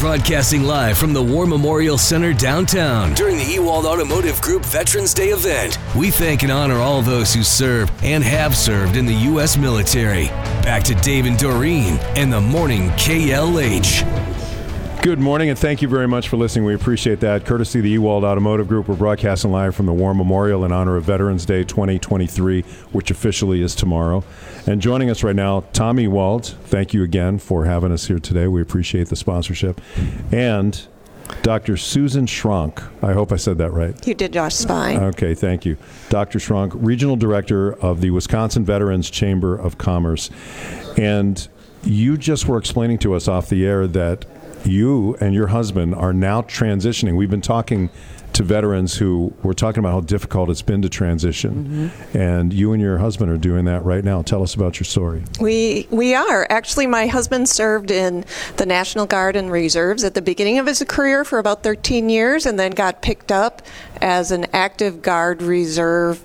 broadcasting live from the War Memorial Center downtown during the Ewald Automotive Group Veterans Day event. We thank and honor all those who serve and have served in the U.S. military. Back to Dave and Doreen and the morning KLH. Good morning, and thank you very much for listening. We appreciate that. Courtesy of the Ewald Automotive Group, we're broadcasting live from the War Memorial in honor of Veterans Day 2023, which officially is tomorrow. And joining us right now, Tommy Ewald. Thank you again for having us here today. We appreciate the sponsorship. And Dr. Susan Schrank. I hope I said that right. You did just fine. Okay, thank you. Dr. Schrank, Regional Director of the Wisconsin Veterans Chamber of Commerce. And you just were explaining to us off the air that you and your husband are now transitioning. We've been talking to veterans who were talking about how difficult it's been to transition, mm-hmm. and you and your husband are doing that right now. Tell us about your story. We we are actually. My husband served in the National Guard and Reserves at the beginning of his career for about 13 years, and then got picked up as an active Guard Reserve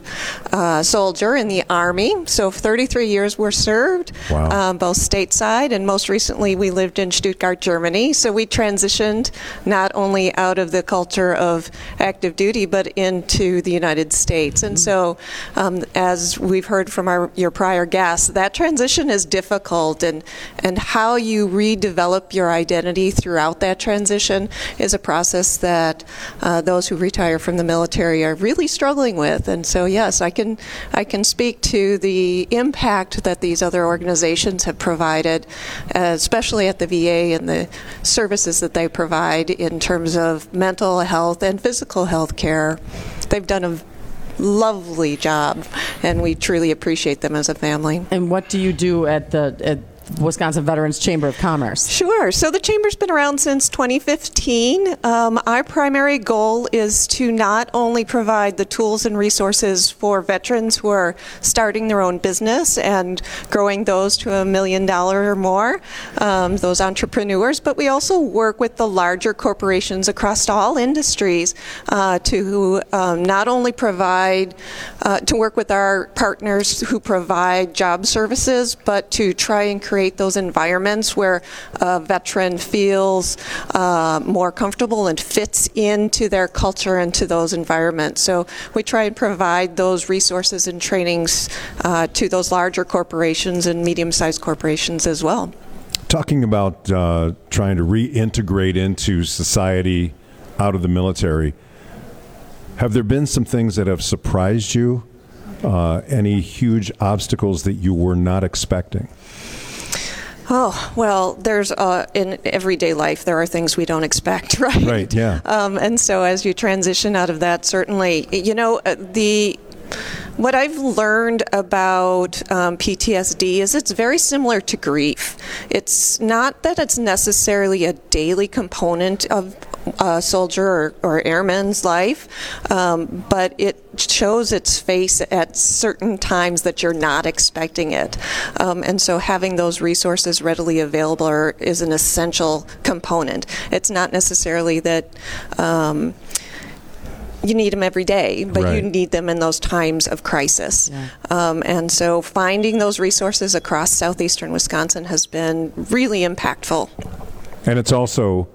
uh, soldier in the Army. So 33 years were served, wow. um, both stateside and most recently we lived in Stuttgart, Germany. So we transitioned not only out of the culture of active duty but into the United States. And so, um, as we've heard from our, your prior guests, that transition is difficult, and and how you redevelop your identity throughout that transition is a process that uh, those who retire from the military are really struggling with. And so, yes, I can I can speak to the impact that these other organizations have provided, uh, especially at the VA and the services that they provide in terms of mental health and physical health care. They've done a lovely job, and we truly appreciate them as a family. And what do you do at the at Wisconsin Veterans Chamber of Commerce? Sure. So the Chamber's been around since 2015. Um, our primary goal is to not only provide the tools and resources for veterans who are starting their own business and growing those to a million dollar or more, um, those entrepreneurs, but we also work with the larger corporations across all industries uh, to um, not only provide, uh, to work with our partners who provide job services, but to try and create create those environments where a veteran feels uh, more comfortable and fits into their culture and to those environments. So we try and provide those resources and trainings uh, to those larger corporations and medium sized corporations as well. Talking about uh, trying to reintegrate into society out of the military, have there been some things that have surprised you? Uh, any huge obstacles that you were not expecting? Oh well, there's uh, in everyday life there are things we don't expect, right? Right. Yeah. Um, and so as you transition out of that, certainly, you know, uh, the what I've learned about um, PTSD is it's very similar to grief. It's not that it's necessarily a daily component of a soldier or, or airman's life, um, but it shows its face at certain times that you're not expecting it. Um, and so having those resources readily available are, is an essential component. It's not necessarily that. Um, you need them every day, but right. you need them in those times of crisis. Yeah. Um, and so finding those resources across southeastern Wisconsin has been really impactful. And it's also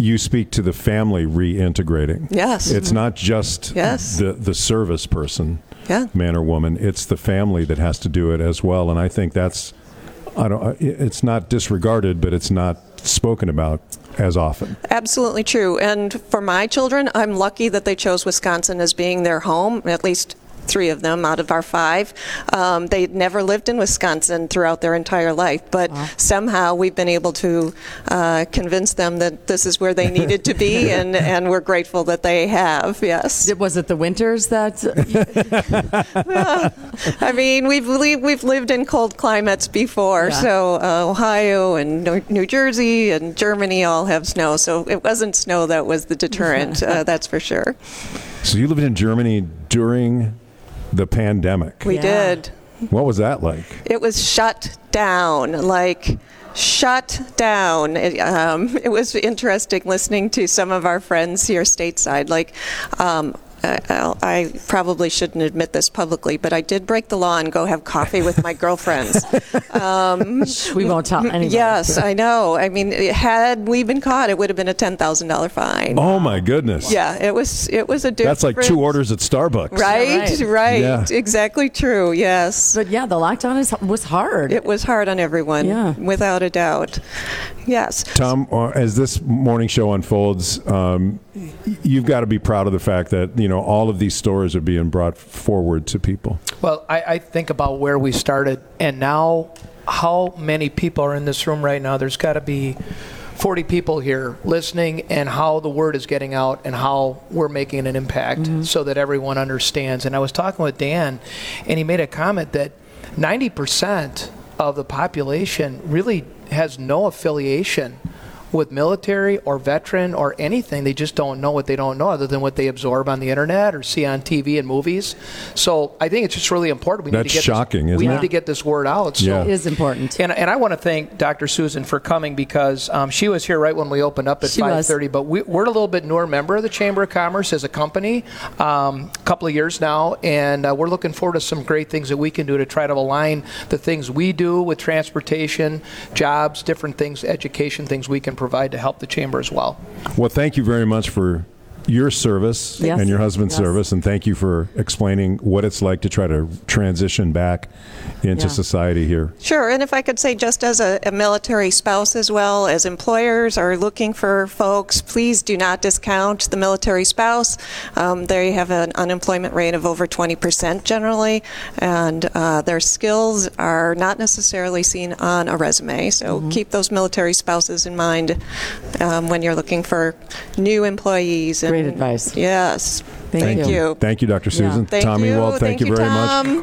you speak to the family reintegrating. Yes. It's mm-hmm. not just yes. the the service person, yeah. man or woman. It's the family that has to do it as well. And I think that's I don't it's not disregarded, but it's not spoken about as often. Absolutely true. And for my children, I'm lucky that they chose Wisconsin as being their home, at least three of them out of our five. Um, they'd never lived in Wisconsin throughout their entire life, but wow. somehow we've been able to uh, convince them that this is where they needed to be, and, and we're grateful that they have. Yes. Was it the winters that? well, I mean, we've we've lived in cold climates before, yeah. so uh, Ohio and New Jersey and Germany all have snow, so it wasn't snow that was the deterrent. uh, that's for sure. So you lived in Germany during the pandemic. We yeah. did. What was that like? It was shut down, like shut down. It, um, it was interesting listening to some of our friends here stateside. Like, um, I, I'll- I probably shouldn't admit this publicly, but I did break the law and go have coffee with my girlfriends. Um, we won't tell anybody. Yes, I know. I mean, had we been caught, it would have been a ten thousand dollar fine. Oh my goodness. Yeah, it was. It was a different. That's like two orders at Starbucks. Right, Yeah, right. right. Yeah. Exactly true. Yes. But yeah, the lockdown is, was hard. It was hard on everyone, Yeah. without a doubt. Yes. Tom, uh, as this morning show unfolds, um, you've got to be proud of the fact that you know all of these stories are being brought forward to people. Well, I, I think about where we started, and now how many people are in this room right now. There's got to be 40 people here listening, and how the word is getting out, and how we're making an impact so that everyone understands. And I was talking with Dan, and he made a comment that 90% of the population really has no affiliation with military or veteran or anything. They just don't know what they don't know other than what they absorb on the internet or see on TV and movies. So I think it's just really important. We That's need to get shocking, this, isn't we it? need to get this word out. So Yeah. It is important. and, and I want to thank Dr. Susan for coming because um, she was here right when we opened up at She 5:30. But we, we're a little bit newer member of the Chamber of Commerce as a company, um, a couple of years now, and uh, we're looking forward to some great things that we can do to try to align the things we do with transportation, jobs, different things, education, things we can provide to help the chamber as well. Well, thank you very much for your service Yes. and your husband's Yes. service, and thank you for explaining what it's like to try to transition back into Yeah. society here. Sure, and if I could say, just as a, a military spouse as well, as employers are looking for folks, please do not discount the military spouse. Um, they have an unemployment rate of over 20% generally, and uh, their skills are not necessarily seen on a resume. So keep those military spouses in mind um, when you're looking for new employees. And, Great advice. Yes. Thank Thank you. you. Thank you, Dr. Susan. Thank Tommy you. Wald, thank, you very much. Tom.